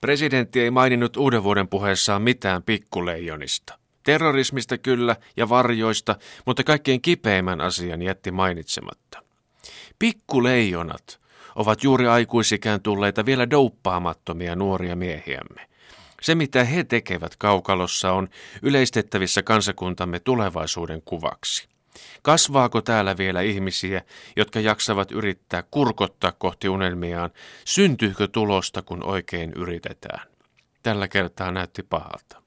Presidentti ei maininnut uuden vuoden puheessaan mitään pikkuleijonista. Terrorismista kyllä ja varjoista, mutta kaikkein kipeimmän asian jätti mainitsematta. Pikkuleijonat ovat juuri aikuisikään tulleita vielä douppaamattomia nuoria miehiämme. Se, mitä he tekevät kaukalossa, on yleistettävissä kansakuntamme tulevaisuuden kuvaksi. Kasvaako täällä vielä ihmisiä, jotka jaksavat yrittää kurkottaa kohti unelmiaan? Syntyykö tulosta, kun oikein yritetään? Tällä kertaa näytti pahalta.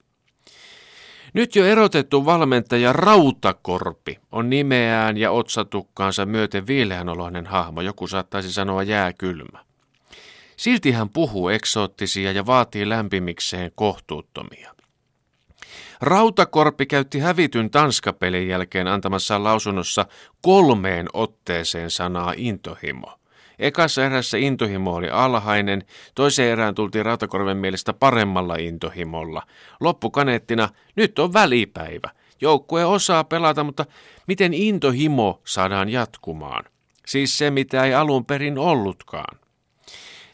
Nyt jo erotettu valmentaja Rautakorpi on nimeään ja otsatukkaansa myöten viileänoloinen hahmo, joku saattaisi sanoa jääkylmä. Silti hän puhuu eksoottisia ja vaatii lämpimikseen kohtuuttomia. Rautakorpi käytti hävityn Tanskapelin jälkeen antamassaan lausunnossa kolmeen otteeseen sanaa intohimo. Ekassa erässä intohimo oli alhainen, toiseen erään tultiin Rautakorven mielestä paremmalla intohimolla. Loppukaneettina, nyt on välipäivä. Joukkue osaa pelata, mutta miten intohimo saadaan jatkumaan? Siis se, mitä ei alun perin ollutkaan.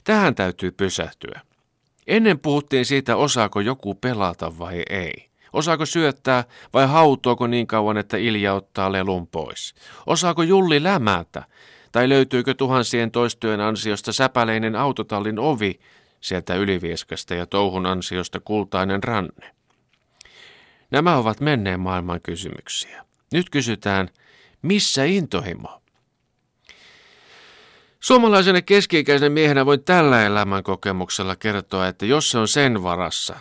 Tähän täytyy pysähtyä. Ennen puhuttiin siitä, osaako joku pelata vai ei. Osaako syöttää vai hautoako niin kauan, että Ilja ottaa lelun pois? Osaako Julli lämätä? Tai löytyykö tuhansien toistyön ansiosta säpäleinen autotallin ovi sieltä ylivieskasta ja touhun ansiosta kultainen ranne? Nämä ovat menneen maailman kysymyksiä. Nyt kysytään, missä intohimo? Suomalaisena keski-ikäisenä miehenä voin tällä elämän kokemuksella kertoa, että jos se on sen varassa,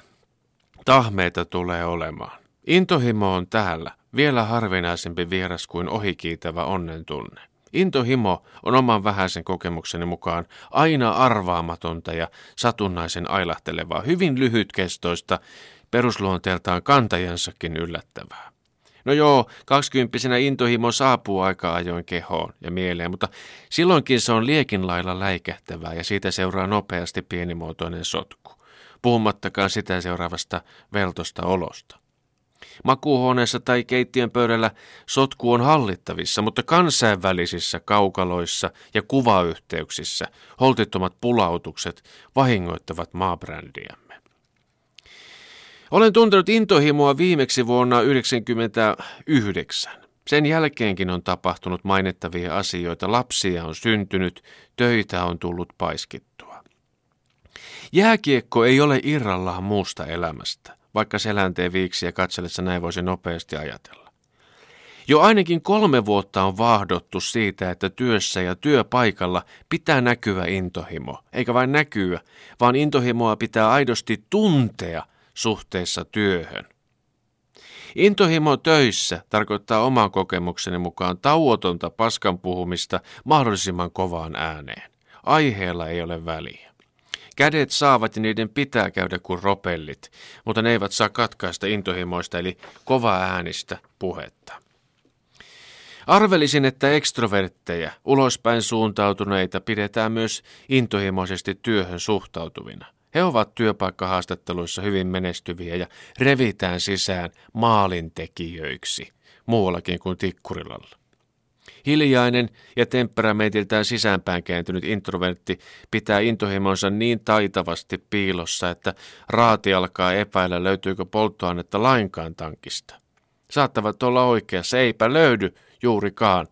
tahmeita tulee olemaan. Intohimo on täällä, vielä harvinaisempi vieras kuin ohikiitävä onnen tunne. Intohimo on oman vähäisen kokemukseni mukaan aina arvaamatonta ja satunnaisen ailahtelevaa, hyvin lyhytkestoista, perusluonteeltaan kantajansakin yllättävää. No joo, kaksikymppisenä intohimo saapuu aika ajoin kehoon ja mieleen, mutta silloinkin se on liekin lailla läikähtävää ja siitä seuraa nopeasti pienimuotoinen sotku. Puhumattakaan sitä seuraavasta veltosta olosta. Makuuhuoneessa tai keittiön pöydällä sotku on hallittavissa, mutta kansainvälisissä kaukaloissa ja kuvayhteyksissä holtittomat pulautukset vahingoittavat maabrändiämme. Olen tuntenut intohimoa viimeksi vuonna 1999. Sen jälkeenkin on tapahtunut mainettavia asioita. Lapsia on syntynyt, töitä on tullut paiskittua. Jääkiekko ei ole irrallaan muusta elämästä vaikka selänteen viiksiä katsellessa näin voisi nopeasti ajatella. Jo ainakin kolme vuotta on vaahdottu siitä, että työssä ja työpaikalla pitää näkyä intohimo, eikä vain näkyä, vaan intohimoa pitää aidosti tuntea suhteessa työhön. Intohimo töissä tarkoittaa oman kokemukseni mukaan tauotonta paskan puhumista mahdollisimman kovaan ääneen. Aiheella ei ole väliä. Kädet saavat ja niiden pitää käydä kuin ropellit, mutta ne eivät saa katkaista intohimoista eli kova äänistä puhetta. Arvelisin, että ekstrovertteja, ulospäin suuntautuneita pidetään myös intohimoisesti työhön suhtautuvina. He ovat työpaikkahaastatteluissa hyvin menestyviä ja revitään sisään maalintekijöiksi, muuallakin kuin Tikkurilalla. Hiljainen ja temperamentiltään sisäänpään kääntynyt introvertti pitää intohimonsa niin taitavasti piilossa, että raati alkaa epäillä löytyykö polttoainetta lainkaan tankista. Saattavat olla oikeassa, eipä löydy juurikaan,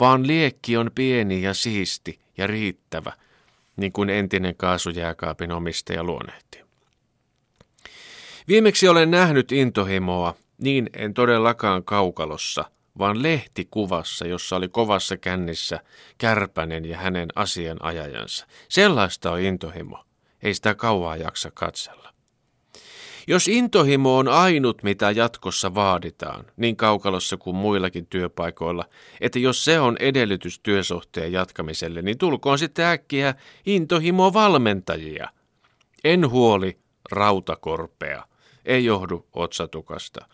vaan liekki on pieni ja siisti ja riittävä, niin kuin entinen kaasujääkaapin omistaja luonnehti. Viimeksi olen nähnyt intohimoa, niin en todellakaan kaukalossa – vaan lehtikuvassa, jossa oli kovassa kännissä Kärpänen ja hänen asianajajansa. Sellaista on intohimo. Ei sitä kauaa jaksa katsella. Jos intohimo on ainut, mitä jatkossa vaaditaan, niin kaukalossa kuin muillakin työpaikoilla, että jos se on edellytys työsuhteen jatkamiselle, niin tulkoon sitten äkkiä intohimo valmentajia. En huoli rautakorpea, ei johdu otsatukasta.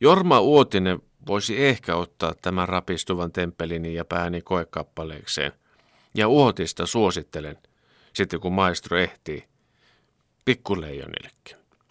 Jorma Uotinen voisi ehkä ottaa tämän rapistuvan temppelini ja pääni koekappaleekseen. Ja uotista suosittelen, sitten kun maestro ehtii, pikkuleijonillekin.